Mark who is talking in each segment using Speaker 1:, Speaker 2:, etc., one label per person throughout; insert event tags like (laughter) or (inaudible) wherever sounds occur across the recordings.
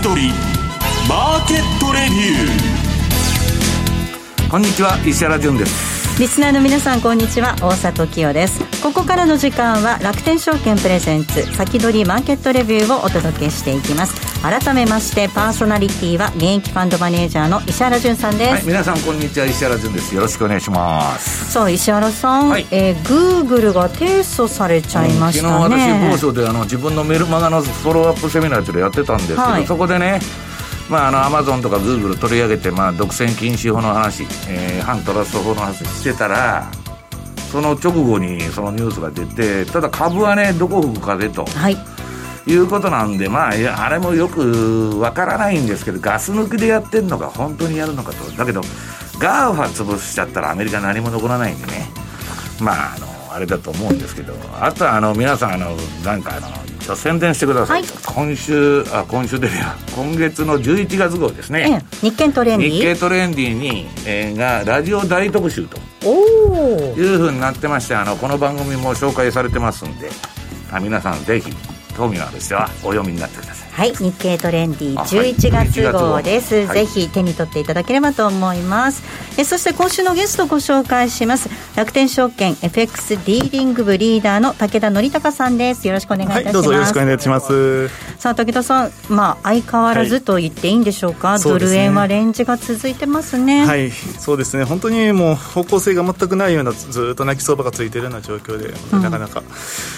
Speaker 1: 先取りマーケットレビ
Speaker 2: ュー。こんにちは石原潤です。
Speaker 3: リスナーの皆さんこんにちは。大里清です。ここからの時間は楽天証券プレゼンツ先取りマーケットレビューをお届けしていきます。改めましてパーソナリティは現役ファンドマネージャーの石原潤さんです、はい、
Speaker 2: 皆さんこんにちは。石原潤です。よろしくお願いします。
Speaker 3: さあ石原さん、はい、えー、グーグルが提訴されちゃいましたね、
Speaker 2: 昨日私放送であの自分のメルマガのフォローアップセミナーっていうのやってたんですけど、はい、そこでねまあ、あのアマゾンとかグーグル取り上げて、まあ、独占禁止法の話、えー、反トラスト法の話してたらその直後にそのニュースが出てただ株はねどこ吹く風と、はい、いうことなんでまああれもよくわからないんですけどガス抜きでやってるのか本当にやるのかと。だけど GAFA 潰しちゃったらアメリカ何も残らないんでね。まああのあれだと思うんですけど。あとはあの皆さんあのなんかあの一応宣伝してください、はい、今週あ今週でや。今月の11月号ですね、
Speaker 3: ええ、日経トレンディ。
Speaker 2: 日経トレンディに、えー、がラジオ大特集というふうになってましてあのこの番組も紹介されてますんであ皆さんぜひ興味のある人はお読みになってください
Speaker 3: はい日経トレンディ11月号です、はい、ぜひ手に取っていただければと思います。えそして今週のゲストご紹介します。楽天証券 FX ディーリング部リーダーの武田則孝さんです。よろしくお願いいたします、はい、どうぞ
Speaker 4: よろしくお願いします。
Speaker 3: さあ武田さんまあ相変わらずと言っていいんでしょうか、はい、ドル円はレンジが続いてますね。
Speaker 4: はいそうですね。本当にもう方向性が全くないようなずっと泣き相場がついているような状況で、うん、なかなか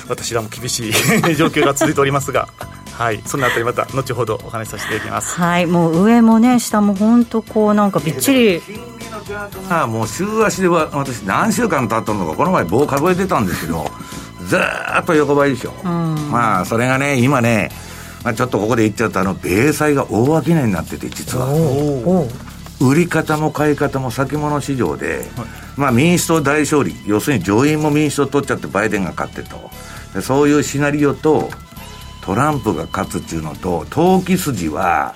Speaker 4: 私らも厳しい (laughs) 状況が続いておりますが。はいそのあたりまた後ほどお話しさせていただきます。
Speaker 3: はいもう上もね下も本当こうなんかびっちり。
Speaker 2: あもう週足では私何週間経ったのかこの前棒数えてたんですけどずっと横ばいでしょ、うん、まあそれがね今ね、まあ、ちょっとここで言っちゃうとあの米債が大商いになってて実は。売り方も買い方も先物市場で、はい、まあ民主党大勝利。要するに上院も民主党取っちゃってバイデンが勝ってと。そういうシナリオとトランプが勝つっていうのと投機筋は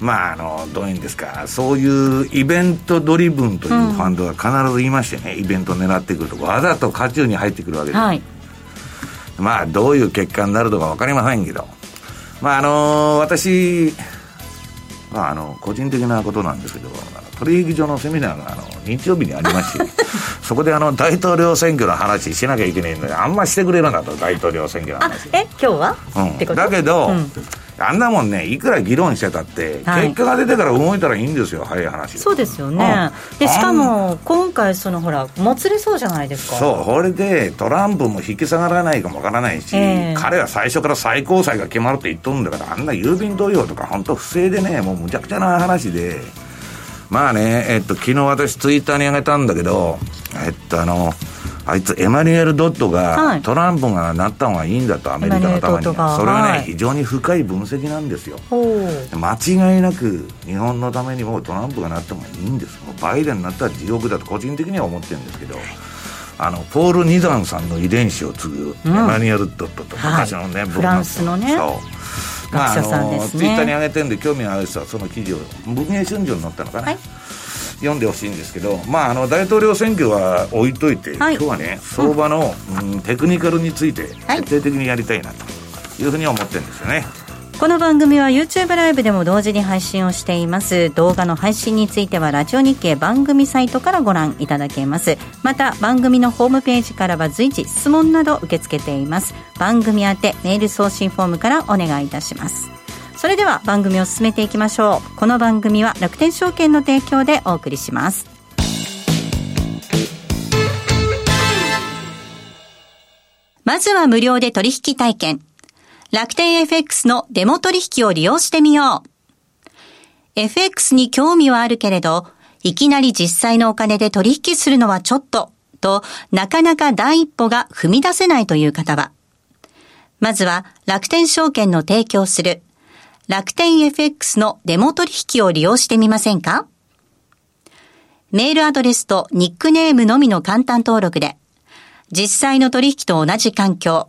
Speaker 2: まああのどういうんですかそういうイベントドリブンというファンドが必ずいましてね、うん、イベントを狙ってくるとわざと渦中に入ってくるわけです、はい、まあどういう結果になるとか分かりませんけど。まああの私まああの個人的なことなんですけど取引所のセミナーがあの日曜日にありまして (laughs) そこであの大統領選挙の話しなきゃいけないのであんましてくれるなと大統領選挙の話。
Speaker 3: え今日は、
Speaker 2: うん、だけど、うん。あんなもんね、いくら議論してたって、はい、結果が出てから動いたらいいんですよ、早い話。
Speaker 3: そうですよね。うん、で、しかも、今回、そのほら、もつれそうじゃないですか。
Speaker 2: そう、これでトランプも引き下がらないかもわからないし、えー、彼は最初から最高裁が決まるって言っとるんだから、あんな郵便投票とか、本当不正でね、もうむちゃくちゃな話で。まあね、えっと、昨日私ツイッターに上げたんだけど、えっと、あの、あいつ、エマニュエル・ドットが、トランプがなった方がいいんだと、アメリカのためには。それはね、非常に深い分析なんですよ。間違いなく、日本のためにもトランプがなった方がいいんです。もうバイデンになったら地獄だと、個人的には思ってるんですけど。あのポール・ニザンさんの遺伝子を継ぐ、エマニュエル・ドットと、昔のね、
Speaker 3: フランスのね。
Speaker 2: そうまあ、あのツイッターに上げてるんで興味のある人はその記事を文藝春秋に載ったのかな、はい、読んでほしいんですけど、まあ、あの大統領選挙は置いといて、はい、今日はね相場の、うん、テクニカルについて徹底的にやりたいなというふうに思ってるんですよね。
Speaker 3: この番組は YouTube ライブでも同時に配信をしています。動画の配信についてはラジオ日経番組サイトからご覧いただけます。また番組のホームページからは随時質問など受け付けています。番組宛てメール送信フォームからお願いいたします。それでは番組を進めていきましょう。この番組は楽天証券の提供でお送りします。まずは無料で取引体験。楽天 FX のデモ取引を利用してみよう。FX に興味はあるけれど、いきなり実際のお金で取引するのはちょっと、となかなか第一歩が踏み出せないという方は、まずは楽天証券の提供する楽天 FX のデモ取引を利用してみませんか？メールアドレスとニックネームのみの簡単登録で、実際の取引と同じ環境、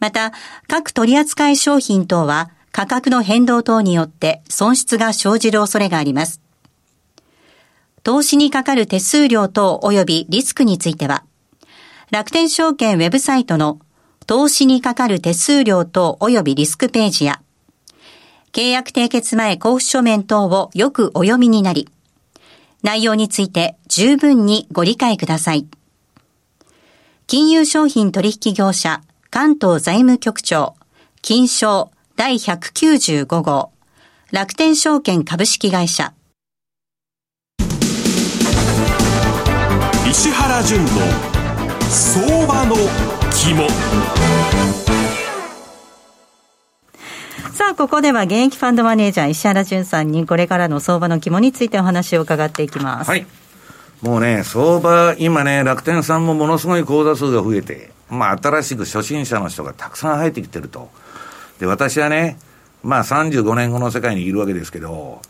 Speaker 3: また、各取扱商品等は価格の変動等によって損失が生じる恐れがあります。投資にかかる手数料等及びリスクについては、楽天証券ウェブサイトの投資にかかる手数料等及びリスクページや、契約締結前交付書面等をよくお読みになり、内容について十分にご理解ください。金融商品取引業者関東財務局長金賞第195号楽天証券株式会社
Speaker 1: 石原淳の相場の肝
Speaker 3: さあ、ここでは現役ファンドマネージャー石原淳さんにこれからの相場の肝についてお話を伺っていきます。
Speaker 2: はい。もうね、相場、今ね、楽天さんもものすごい口座数が増えて、まあ、新しく初心者の人がたくさん入ってきてると。で、私はね、まあ、35年後の世界にいるわけですけど、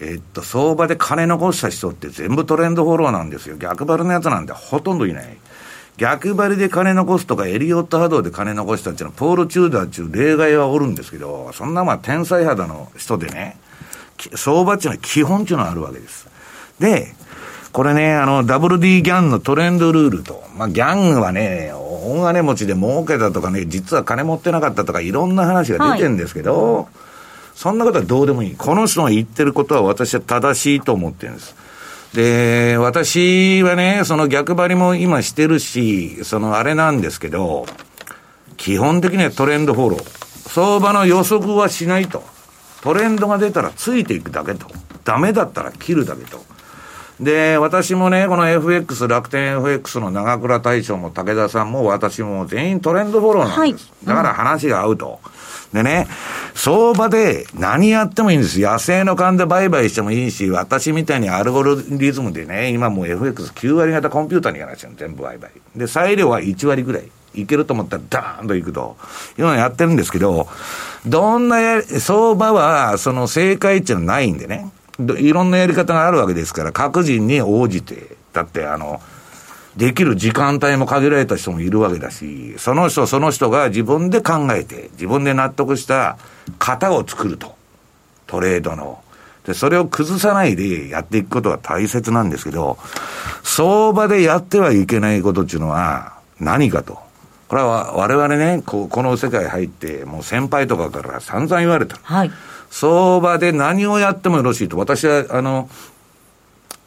Speaker 2: えっと、相場で金残した人って全部トレンドフォローなんですよ。逆張りのやつなんてほとんどいない。逆張りで金残すとか、エリオット波動で金残したっていうのは、ポール・チューダーっていう例外はおるんですけど、そんなまあ天才肌の人でね、相場っていうのは基本っていうのがあるわけです。で、これね、あの、WD ギャンのトレンドルールと、まあ、ギャンはね、大金持ちで儲けたとかね、実は金持ってなかったとか、いろんな話が出てるんですけど、はい、そんなことはどうでもいい。この人が言ってることは私は正しいと思ってるんです。で、私はね、その逆張りも今してるし、そのあれなんですけど、基本的にはトレンドフォロー。相場の予測はしないと。トレンドが出たらついていくだけと。ダメだったら切るだけと。で、私もね、この FX、楽天 FX の長倉大将も武田さんも私も全員トレンドフォローなんです。はい、だから話が合うと。でね、相場で何やってもいいんです。野生の勘で売買してもいいし、私みたいにアルゴリズムでね、今もう FX9 割型コンピューターにやらせてる全部売買。で、裁量は1割ぐらい。いけると思ったらダーンといくと。いうのやってるんですけど、どんなや、相場は、その正解っていうのはないんでね。いろんなやり方があるわけですから、各人に応じて。だって、あの、できる時間帯も限られた人もいるわけだし、その人その人が自分で考えて、自分で納得した型を作ると。トレードの。で、それを崩さないでやっていくことが大切なんですけど、相場でやってはいけないことっていうのは何かと。これは我々ね、ここの世界入って、もう先輩とかから散々言われた。
Speaker 3: はい。
Speaker 2: 相場で何をやってもよろしいと。私は、あの、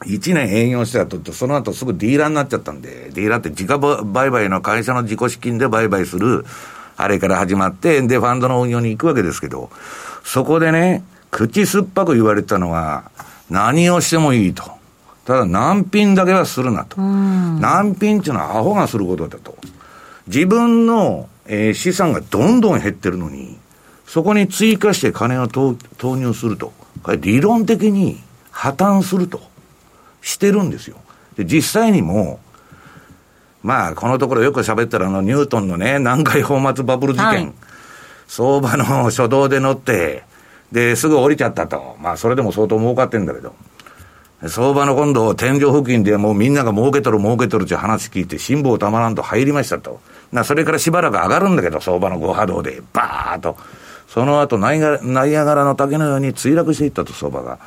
Speaker 2: 1年営業してたとって、その後すぐディーラーになっちゃったんで、ディーラーって自家売買の会社の自己資金で売買する、あれから始まって、で、ファンドの運用に行くわけですけど、そこでね、口酸っぱく言われたのは、何をしてもいいと。ただ難品だけはするなと。難品っていうのはアホがすることだと。自分の、えー、資産がどんどん減ってるのに、そこに追加して金を投入すると。これ理論的に破綻すると。してるんですよ。で、実際にも、まあ、このところよく喋ったら、あの、ニュートンのね、南海放末バブル事件、はい、相場の初動で乗って、で、すぐ降りちゃったと。まあ、それでも相当儲かってんだけど。相場の今度、天井付近でもうみんなが儲けとる儲けとるって話聞いて、辛抱たまらんと入りましたと。な、それからしばらく上がるんだけど、相場のご波動で、バーッと。その後、ナイアガラの竹のように墜落していったと、相場が。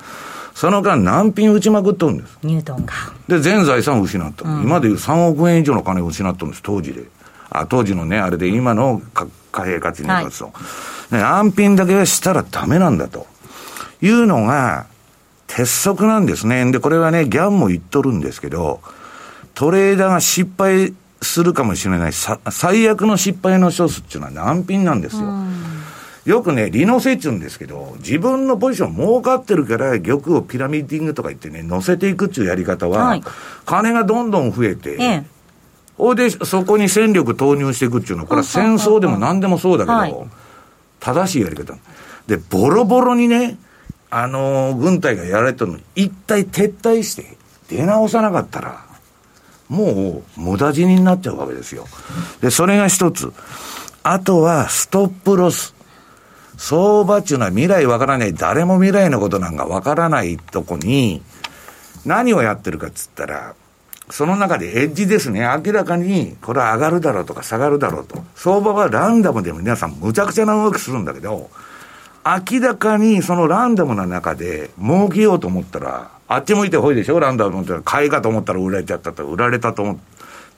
Speaker 2: その間何品打ちまくっとるんです。
Speaker 3: ニュートンが。
Speaker 2: で、全財産を失った。うん、今でいう3億円以上の金を失ったんです、当時で。あ、当時のね、あれで今の貨幣価値に立つと。はい、ね、安品だけはしたらダメなんだと。いうのが、鉄則なんですね。で、これはね、ギャンも言っとるんですけど、トレーダーが失敗するかもしれない、最悪の失敗の少数っていうのは難品なんですよ。よくね、利のせっちゅうんですけど、自分のポジション儲かってるから、玉をピラミッディングとか言ってね、乗せていくっていうやり方は、はい、金がどんどん増えて、ええ、ほいで、そこに戦力投入していくっていうのは、これは戦争でも何でもそうだけど、はい、正しいやり方。で、ボロボロにね、あのー、軍隊がやられたのに、一体撤退して、出直さなかったら、もう無駄死にになっちゃうわけですよ。で、それが一つ。あとは、ストップロス。相場っていうのは未来わからない、誰も未来のことなんかわからないとこに、何をやってるかっつったら、その中でエッジですね、明らかにこれは上がるだろうとか下がるだろうと。相場はランダムでも皆さんむちゃくちゃな動きするんだけど、明らかにそのランダムな中で儲けようと思ったら、あっち向いてほいでしょ、ランダムって買いかと思ったら売られちゃったと、売られたと思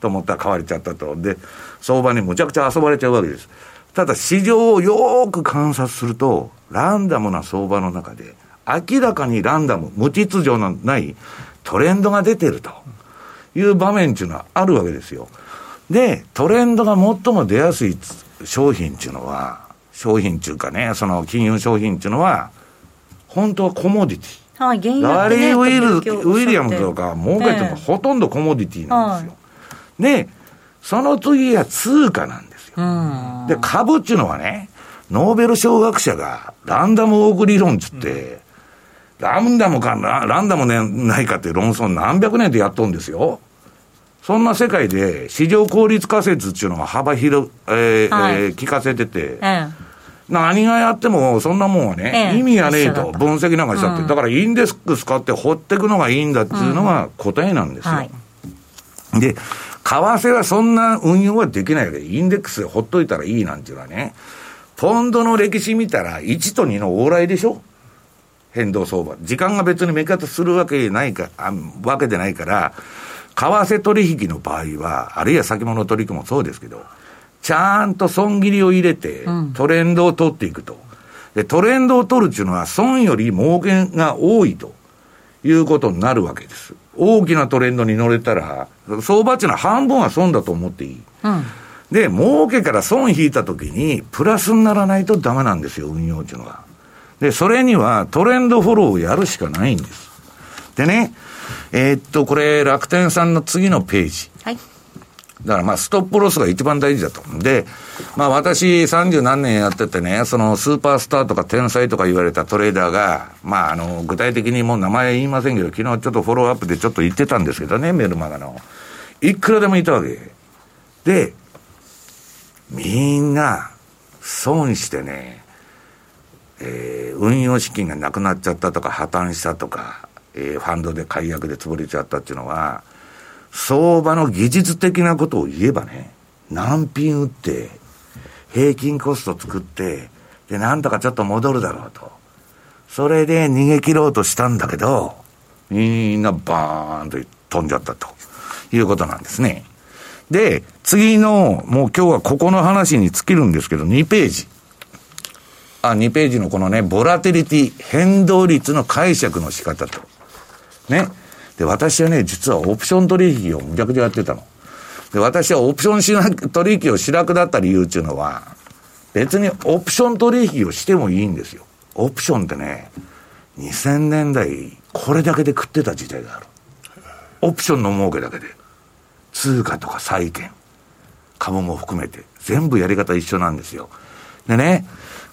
Speaker 2: と思ったら買われちゃったと。で、相場にむちゃくちゃ遊ばれちゃうわけです。ただ市場をよーく観察すると、ランダムな相場の中で、明らかにランダム、無秩序のないトレンドが出てるという場面っていうのはあるわけですよ。で、トレンドが最も出やすい商品っていうのは、商品っていうかね、その金融商品っていうのは、本当はコモディティ。はい、原油、ね、ラリー・ウィルウィリアムとか儲けてもほとんどコモディティなんですよ。で、その次は通貨なんですよ。で、株っていうのはね、ノーベル賞学者がランダムオーク理論っつって、ランダムかな、ランダムね、ないかって論争何百年でやっとんですよ。そんな世界で市場効率仮説っていうのが幅広、えーはい、えー、聞かせてて、何がやってもそんなもんはね、ええ、意味がねえと分析なんかしちゃって、うん、だからインデックス買って掘っていくのがいいんだっていうのが答えなんですよ。うん。はい、で、為替はそんな運用はできないわけで、インデックスでほっといたらいいなんていうのはね、ポンドの歴史見たら1と2の往来でしょ？変動相場。時間が別に目方するわけないか、あわけでないから、為替取引の場合は、あるいは先物取引もそうですけど、ちゃんと損切りを入れて、トレンドを取っていくと。で、トレンドを取るっていうのは、損より儲けが多いということになるわけです。大きなトレンドに乗れたら、相場っていうのは半分は損だと思っていい。うん、で、儲けから損引いたときに、プラスにならないとダメなんですよ、運用っていうのは。で、それにはトレンドフォローをやるしかないんです。でね、えー、っと、これ、楽天さんの次のページ。はい。だからまあ、ストップロスが一番大事だと。で、まあ私、三十何年やっててね、そのスーパースターとか天才とか言われたトレーダーが、まああの、具体的にもう名前言いませんけど、昨日ちょっとフォローアップでちょっと言ってたんですけどね、メルマガの。いくらでもいたわけ。で、みんな、損してね、えー、運用資金がなくなっちゃったとか破綻したとか、えー、ファンドで解約で潰れちゃったっていうのは、相場の技術的なことを言えばね、難品売って、平均コスト作って、で、なんとかちょっと戻るだろうと。それで逃げ切ろうとしたんだけど、みんなバーンと飛んじゃったということなんですね。で、次の、もう今日はここの話に尽きるんですけど、2ページ。あ、2ページのこのね、ボラテリティ、変動率の解釈の仕方と。ね。で、私はね、実はオプション取引をむちゃくちゃやってたの。で、私はオプションしな取引をしなくなった理由っていうのは、別にオプション取引をしてもいいんですよ。オプションってね、2000年代、これだけで食ってた時代がある。オプションの儲けだけで。通貨とか債券、株も含めて、全部やり方一緒なんですよ。でね、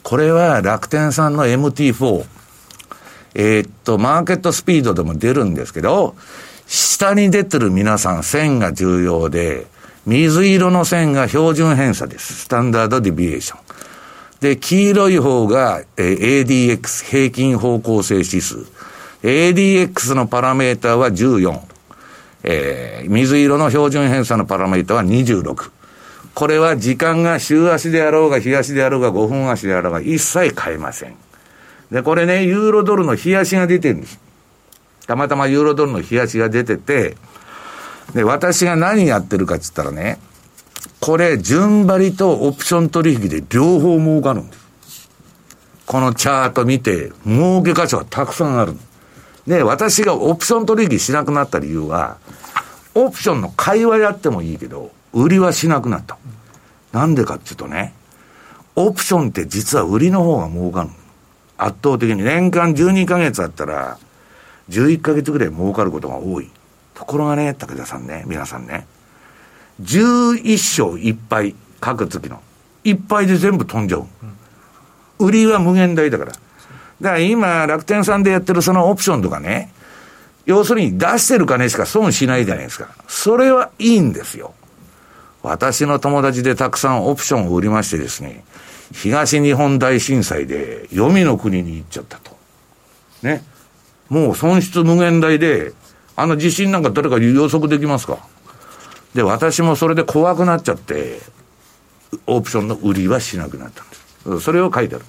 Speaker 2: これは楽天さんの MT4。えー、っと、マーケットスピードでも出るんですけど、下に出てる皆さん線が重要で、水色の線が標準偏差です。スタンダードディビエーション。で、黄色い方が、えー、ADX、平均方向性指数。ADX のパラメータは14。えー、水色の標準偏差のパラメータは26。これは時間が週足であろうが日足であろうが5分足であろうが一切変えません。で、これね、ユーロドルの日足が出てるんです。たまたまユーロドルの日足が出てて、で、私が何やってるかっつったらね、これ、順張りとオプション取引で両方儲かるんです。このチャート見て、儲け箇所がたくさんある。で、私がオプション取引しなくなった理由は、オプションの買いはやってもいいけど、売りはしなくなった。なんでかっていうとね、オプションって実は売りの方が儲かる。圧倒的に年間12ヶ月あったら、11ヶ月ぐらい儲かることが多い。ところがね、武田さんね、皆さんね、11勝1敗、各月の。1敗で全部飛んじゃう。売りは無限大だから。だから今、楽天さんでやってるそのオプションとかね、要するに出してる金しか損しないじゃないですか。それはいいんですよ。私の友達でたくさんオプションを売りましてですね、東日本大震災で、黄泉の国に行っちゃったと。ね。もう損失無限大で、あの地震なんか誰か予測できますか？で、私もそれで怖くなっちゃって、オプションの売りはしなくなったんです。それを書いてある。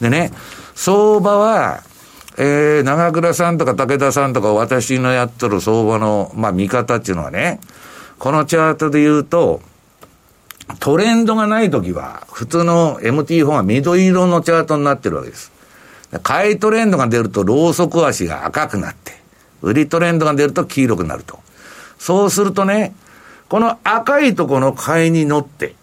Speaker 2: でね、相場は、えー、長倉さんとか武田さんとか私のやっとる相場の、まあ見方っていうのはね、このチャートで言うと、トレンドがないときは、普通の MT4 は緑色のチャートになってるわけです。買いトレンドが出ると、ローソク足が赤くなって、売りトレンドが出ると黄色くなると。そうするとね、この赤いとこの買いに乗って、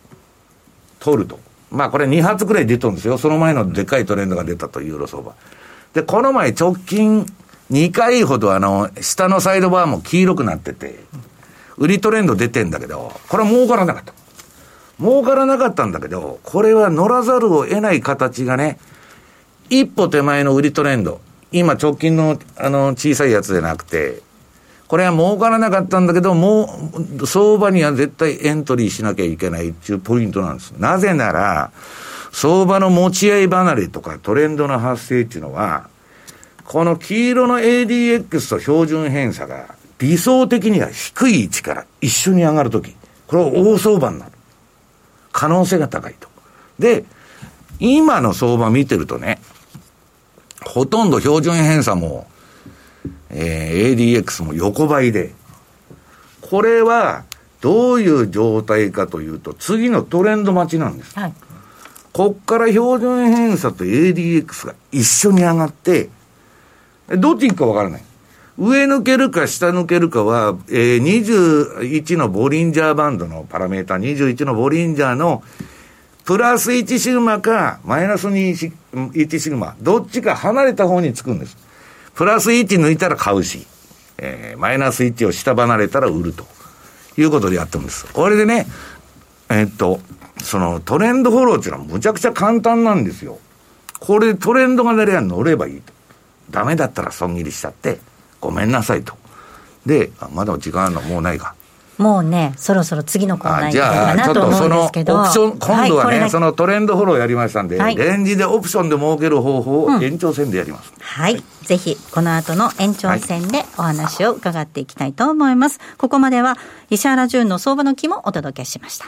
Speaker 2: 取ると。まあこれ2発くらい出とるんですよ。その前のでっかいトレンドが出たと、ユーロ相場。で、この前直近2回ほどあの、下のサイドバーも黄色くなってて、売りトレンド出てんだけど、これは儲からなかった。儲からなかったんだけど、これは乗らざるを得ない形がね、一歩手前の売りトレンド。今直近のあの小さいやつじゃなくて、これは儲からなかったんだけど、もう、相場には絶対エントリーしなきゃいけないっていうポイントなんです。なぜなら、相場の持ち合い離れとかトレンドの発生っていうのは、この黄色の ADX と標準偏差が理想的には低い位置から一緒に上がるとき、これは大相場になる。可能性が高いと。で、今の相場見てるとね、ほとんど標準偏差も、えー、ADX も横ばいで、これはどういう状態かというと、次のトレンド待ちなんです。はい、こっから標準偏差と ADX が一緒に上がって、どっち行くかわからない。上抜けるか下抜けるかは、えー、21のボリンジャーバンドのパラメータ、21のボリンジャーのプラス1シグマか、マイナス2シ1シグマ、どっちか離れた方につくんです。プラス1抜いたら買うし、えー、マイナス1を下離れたら売るということでやってるんです。これでね、えー、っと、そのトレンドフォローっていうのはむちゃくちゃ簡単なんですよ。これでトレンドが出れば乗ればいいと。ダメだったら損切りしちゃって、ごめんなさいと。で、まだ時間あるのもうないか。
Speaker 3: もうね、そろそろ次のコーナー
Speaker 2: じゃあ、ちょっとそのオプション、今度はね、はい、そのトレンドフォローやりましたんで、はい、レンジでオプションで儲ける方法を延長戦でやります。うん、
Speaker 3: はい。ぜひ、この後の延長戦でお話を伺っていきたいと思います。はい、ここまでは、石原淳の相場の木もお届けしました。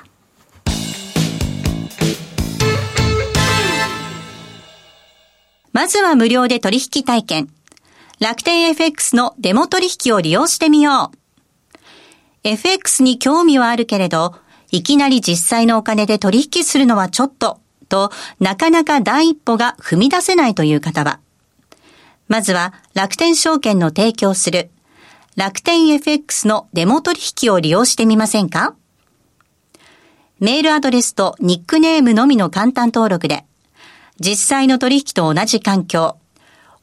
Speaker 3: まずは無料で取引体験。楽天 FX のデモ取引を利用してみよう。FX に興味はあるけれど、いきなり実際のお金で取引するのはちょっと、と、なかなか第一歩が踏み出せないという方は、まずは楽天証券の提供する楽天 FX のデモ取引を利用してみませんか？メールアドレスとニックネームのみの簡単登録で、実際の取引と同じ環境、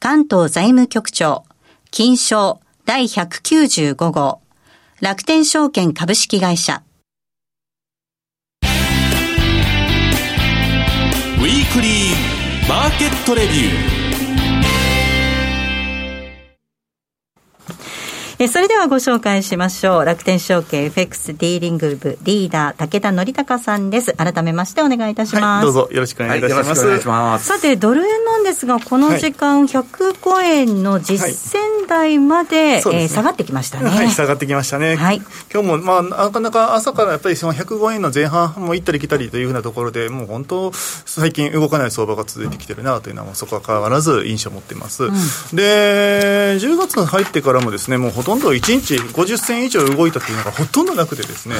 Speaker 3: 関東財務局長金賞第195号。楽天証券株式会社。
Speaker 1: ウィークリーマーケットレビュ
Speaker 3: ー。えそれではご紹介しましょう。楽天証券 FX ディーリング部リーダー、武田則孝さんです。改めましてお願いいたします。はい、
Speaker 4: どうぞよろしくお願いいたします。はい、
Speaker 3: ますさて、ドル円なんですが、この時間105円の実践台まで、
Speaker 4: そうですね
Speaker 3: えー下がってきましたね。
Speaker 4: はい、下がってきましたね、
Speaker 3: はい
Speaker 4: 今日も、まあ、なかなか朝からやっぱりその105円の前半も行ったり来たりというふうなところで、もう本当、最近動かない相場が続いてきてるなというのは、そこは変わらず印象を持っています、で10月に入ってからもですねもうほとんど1日50銭以上動いたというのがほとんどなくてですね、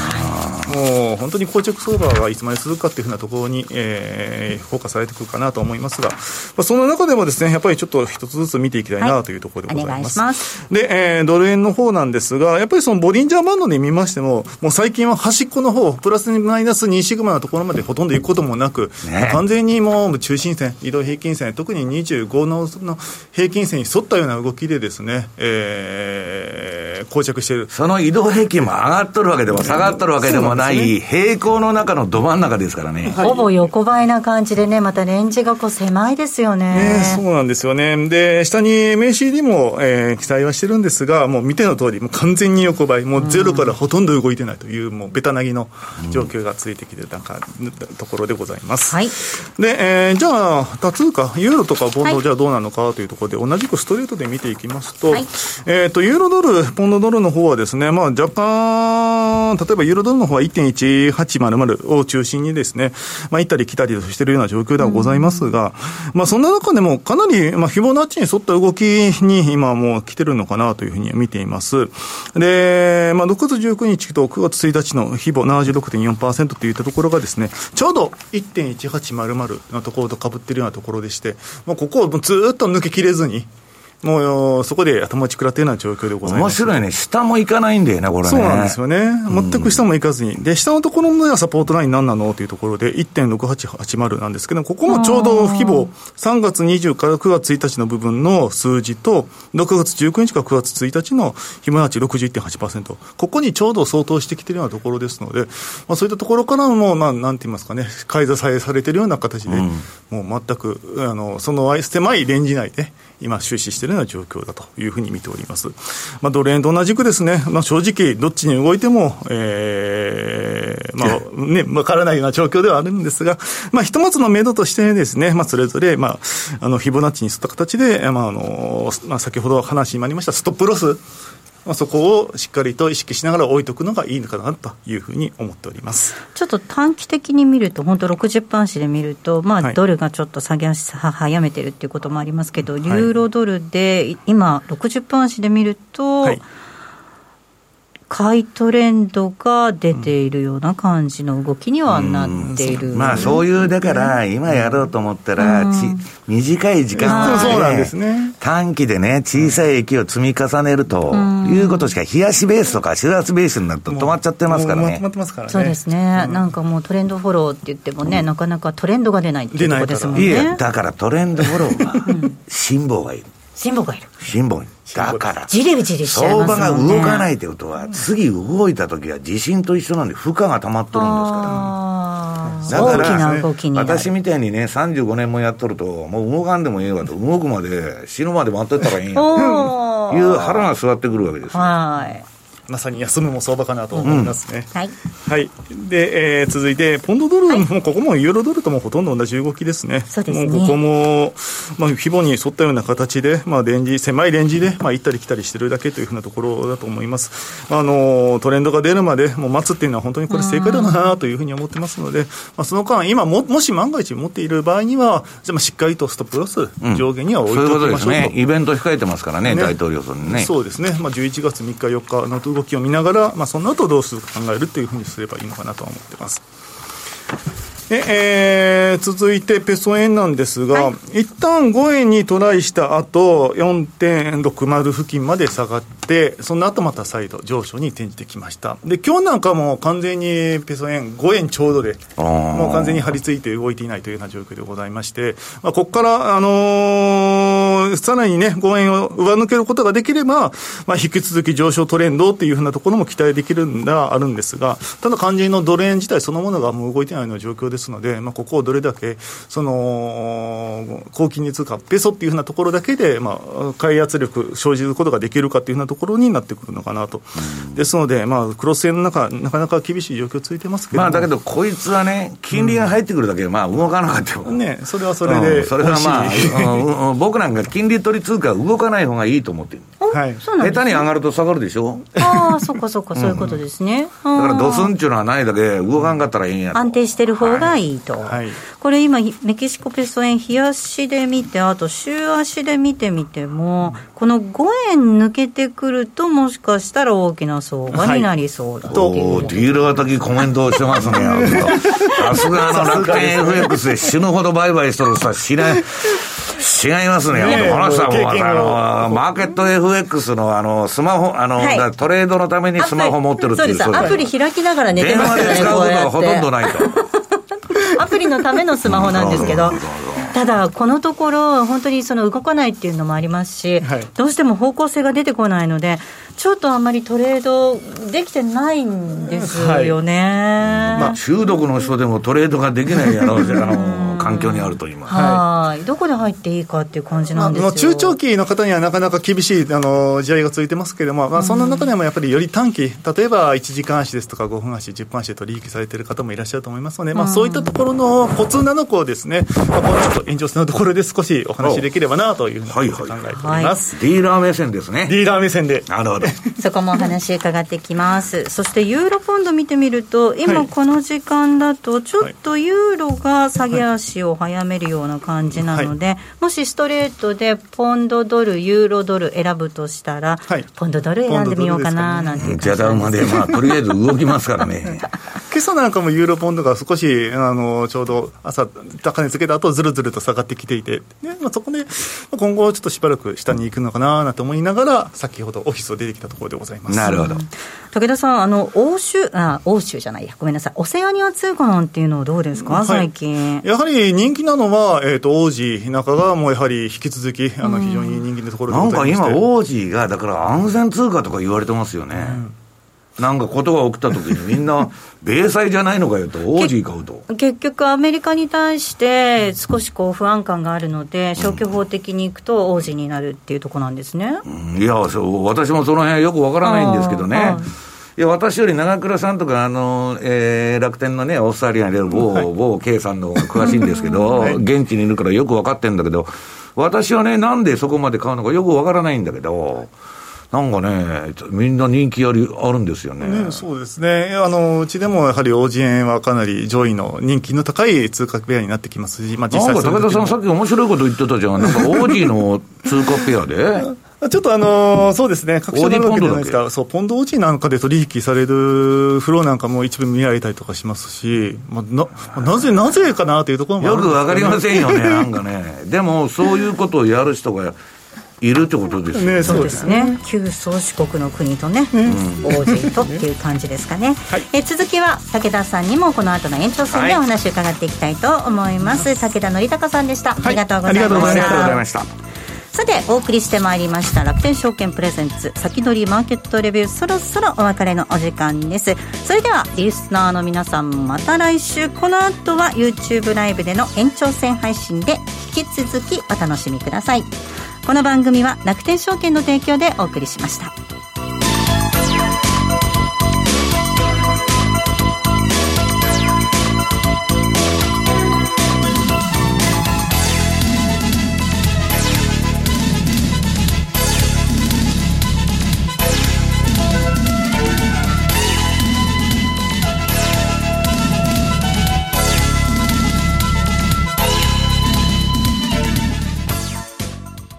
Speaker 4: もう本当に硬直相場がいつまで続くかというふうなところに、えー、フォーカスされてくるかなと思いますが、まあ、その中でもですねやっぱりちょっと一つずつ見ていきたいなというところでございます。
Speaker 3: お願いします。
Speaker 4: で、えードル円の方なんですが、やっぱりそのボリンジャーバンドで見ましても、もう最近は端っこの方、プラスにマイナス2シグマのところまでほとんど行くこともなく、
Speaker 2: ね。
Speaker 4: 完全にもう中心線、移動平均線、特に25のその平均線に沿ったような動きでですね、えー、膠着している。
Speaker 2: その移動平均も上がっとるわけでも下がっとるわけでもない、平行の中のど真ん中ですからね。
Speaker 3: ほぼ横ばいな感じでね、またレンジがこう狭いですよね。
Speaker 4: ね、そうなんですよね。で、下に MACD も、えー記載はしてるんですが、もう見ての通り、もう完全に横ばい、もうゼロからほとんど動いてないという、もうベタなぎの状況がついてきてる中、ところでございます。
Speaker 3: はい。
Speaker 4: で、えーじゃあ、多通貨、ユーロとかボンド、
Speaker 3: はい
Speaker 4: じゃあどうなのかというところで、同じくストレートで見ていきますと、
Speaker 3: はい
Speaker 4: えっ、と、ユーロドル、ポンドドルの方はですね、まあ、若干、例えばユーロドルの方は1.1800を中心にですね、まあ、行ったり来たりしているような状況ではございますが、まあ、そんな中でもかなり、まあ、フィボナッチに沿った動きに今もう来てるのかなというふうに見ています。で、まあ、6月19日と9月1日のフィボ76.4%といったところがですね、ちょうど1.1800のところと被っているようなところでして、まあ、ここをずっと抜けきれずに、もうそこで頭打ち食らっているような状況でございます。
Speaker 2: 面白いね。下も行かないんだよね、これね。
Speaker 4: そうなんですよね、全く下も行かずに、で下のところのサポートライン何なの？というところで、1.6880なんですけど、ここもちょうど規模、3月20から9月1日の部分の数字と、6月19日から9月1日のフィボナッチ61.8%、ここにちょうど相当してきているようなところですので、まあ、そういったところからも、まあ、なんて言いますかね、買い支えされているような形で、もう全くあのその狭いレンジ内で、今、終始しているような状況だというふうに見ております。まあ、ドル円と同じくですね、まあ、正直、どっちに動いても、えー、まあ、ね、わからないような状況ではあるんですが、まあ、ひとまずの目処としてですね、まあ、それぞれ、まあ、あの、フィボナッチに沿った形で、まあ、あの、まあ、先ほど話にもありました、ストップロス、まあ、そこをしっかりと意識しながら置いとくのがいいのかなというふうに思っております。
Speaker 3: ちょっと短期的に見ると、本当60分足で見ると、まあ、
Speaker 4: はい。
Speaker 3: ドルがちょっと下げ足は早めてるっていうこともありますけど、ユーロドルで、今、60分足で見ると、
Speaker 4: はい
Speaker 3: 買いトレンドが出ているような感じの動きにはなっている。
Speaker 2: まあそういう、だから今やろうと思ったら、ち短い時間で
Speaker 4: そうなんですね
Speaker 2: 短期でね、小さい駅を積み重ねるということしか、冷やしベースとか周圧ベースになると止まっちゃってますからね
Speaker 4: 止まっ。てますからね。
Speaker 3: そうですね、なんかもうトレンドフォローって言ってもね、なかなかトレンドが出ないっていうところですもん
Speaker 2: いや、
Speaker 3: ね。
Speaker 2: だからトレンドフォローは、辛抱がいる。
Speaker 3: 辛抱がいる。
Speaker 2: 辛抱に。だから。
Speaker 3: じりじりしちゃい
Speaker 2: 相場が
Speaker 3: ますもんね。
Speaker 2: 動かないってことは、次動いた時は地震と一緒なんで負荷が溜まっとるんですから。だから。私みたいにね、35年もやっとると、もう動かんでもええわと、動くまで、死ぬまで待ってったらいいんやという腹が座ってくるわけですよ。
Speaker 3: はい。
Speaker 4: まさに休むも相場かなと思いますね。
Speaker 3: はい。
Speaker 4: はい。で、えー続いて、ポンドドルも、ここもユーロドルともほとんど同じ動きですね。
Speaker 3: そうですね
Speaker 4: もうここも、まあ、規模に沿ったような形で、まあ、レンジ、狭いレンジで、まあ、行ったり来たりしてるだけというふうなところだと思います。あの、トレンドが出るまで、もう待つっていうのは本当にこれ正解だなというふうに思ってますので、まあ、その間、今も、もし万が一持っている場合には、じゃあまあしっかりとストップロス、上限には置いて
Speaker 2: そういうことで
Speaker 4: おきますしょうと。
Speaker 2: ね。イベント控えてますからね、
Speaker 4: ね
Speaker 2: 大統領選にね。
Speaker 4: そうですね、まあ、11月3日、4日の動きを見ながら、まあ、その後どうするか考えるというふうにすればいいのかなとは思ってます。でえー続いてペソ円なんですが、一旦5円にトライした後4.60付近まで下がって、その後また再度上昇に転じてきました。で、今日なんかも完全にペソ円5円ちょうどで、もう完全に張り付いて動いていないというような状況でございまして、まあ、ここから、あのーさらにね、5円を上抜けることができれば、まあ、引き続き上昇トレンドっていうふうなところも期待できるんではあるんですが、ただ肝心のドル円自体そのものがもう動いてないような状況ですので、まあ、ここをどれだけその高金利通貨ペソっていうふうなところだけで、まあ、買い圧力生じることができるかっていうふうなところになってくるのかなと、ですので、まあ、クロス円の中なかなか厳しい状況続いてますけど
Speaker 2: まあ、だけど、こいつはね、金利が入ってくるだけで、まあ、動かなかったも。
Speaker 4: ね、それはそれで、
Speaker 2: うん。それはまあ、うん僕なんか金利取り通貨動かない方がいいと思ってる。
Speaker 4: はい、
Speaker 2: 下手に上がると下がるでしょ？
Speaker 3: ああ、そっかそっか、そういうことですね。
Speaker 2: だからドス
Speaker 3: あ
Speaker 2: ンっていうのはないだけ動かんかったらええんや
Speaker 3: 安定してる方がいいと。
Speaker 4: はい。
Speaker 3: これ今、メキシコペソ円、日足で見て、あと週足で見てみても、この5円抜けてくると、もしかしたら大きな相場になりそうだってい
Speaker 2: ディーラー的コメントをしてますね。(laughs) さすがあの楽天 FX で死ぬほど売買しとるさ、知らん。違いますね。
Speaker 4: ねえ
Speaker 2: この人はもう、あ
Speaker 4: を
Speaker 2: の、マーケット FX のあの、スマホ、あの、
Speaker 3: はい
Speaker 2: だトレードのためにスマホ持ってるっていう。
Speaker 3: そうです。アプリ開きながら寝て
Speaker 2: 電話
Speaker 3: ますよね、
Speaker 2: で使うこと。はほとんどないと。
Speaker 3: アプリのためのスマホなんですけどただ、このところ、本当にその動かないっていうのもありますし、
Speaker 4: はい。
Speaker 3: どうしても方向性が出てこないので、ちょっとあんまりトレードできてないんですよね。
Speaker 2: まあ、中毒の人でもトレードができないあの、あの、環境にあると言います。
Speaker 3: はい、どこで入っていいかっていう感じ
Speaker 4: まあ、
Speaker 3: なんですよ。
Speaker 4: もう中長期の方にはなかなか厳しいあの試合が続いてますけれども、まあ、そんな中でもやっぱりより短期、例えば1時間足ですとか5分足、10分足で取引されている方もいらっしゃると思いますので、まあ、そういったところのコツなのかをですね、まあ、このちょっと延長戦のところで少しお話しできればなというふうに考えております。
Speaker 2: ディーラー目線ですね。
Speaker 4: リーダー目線で
Speaker 2: なるほど。(laughs)
Speaker 3: そこもお話伺ってきます。そしてユーロポンド見てみると、今この時間だと、ちょっとユーロが下げ足を早めるような感じなので、もしストレートでポンドドル、ユーロドル選ぶとしたら、
Speaker 4: はい
Speaker 3: ポンドドル選んでみようかななんていう
Speaker 2: じゃだ馬で、まあ、とりあえず動きますからね。(laughs)
Speaker 4: 今朝なんかもユーロポンドが少しあのちょうど朝、高値つけた後ずるずると下がってきていて、ねまあ、そこでまあ今後、ちょっとしばらく下に行くのかななんて思いながら、先ほどオフィスを出てきたところでございます。
Speaker 2: なるほど。
Speaker 3: 武田さん、あの欧州あ、欧州じゃないや、ごめんなさい、オセアニア通貨なんていうのはどうですか、
Speaker 4: はい。
Speaker 3: 最近。
Speaker 4: やはり人気なのは、えー、と王子なんかがもうやはり引き続きあの非常に人気のところで
Speaker 2: なんか
Speaker 4: ございまして。
Speaker 2: 今、王子が、だから安全通貨とか言われてますよね。なんかことが起きた時にみんな、(laughs) 米債じゃないのかよと、王子買うと。
Speaker 3: 結局、アメリカに対して少しこう不安感があるので、消去法的にいくと王子になるっていうところなんですね。
Speaker 2: うん。いやそう、私もその辺よくわからないんですけどね
Speaker 3: い。
Speaker 2: いや、私より長倉さんとか、あの、えー楽天のね、オーストラリアにいる某、某 K さんの方が詳しいんですけど、現地にいるからよく分かってんだけど、私はね、なんでそこまで買うのかよくわからないんだけど、なんかね、みんな人気ありあるんですよね。
Speaker 4: ね、そうですねあのうちでもやはり王子円はかなり上位の人気の高い通貨ペアになってきますし、まあ、実
Speaker 2: なんか武田さん、さっき面白いこと言ってたじゃん、なんかオージーの通貨ペアで、(laughs)
Speaker 4: ちょっとあのーそうですね、確証があるわけじゃないですか、そう、ポンド落ちなんかで取引されるフローなんかも一部見られたりとかしますし、まあ、ななぜ、なぜかなというところもあるんです
Speaker 2: よくわかりま
Speaker 4: ん
Speaker 2: せんよね、(laughs) なんかね。でも、そういうことをやる人がいるってことですよね。
Speaker 4: ね、
Speaker 3: そ
Speaker 4: そううですす
Speaker 3: ね。旧宗主国の国とね、王子とっていう感じですかね、(laughs)
Speaker 4: はい。
Speaker 3: え続きは武田さんにもこの後の延長戦でお話を伺っていきたいと思います、武田則孝さんでした、ありがとうござい。ました
Speaker 4: ありがとうございました。
Speaker 2: ありがとうございました。
Speaker 3: さてお送りしてまいりました楽天証券プレゼンツ先取りマーケットレビューそろそろお別れのお時間です。それではリスナーの皆さんまた来週。この後は YouTube ライブでの延長戦配信で引き続きお楽しみください。この番組は楽天証券の提供でお送りしました。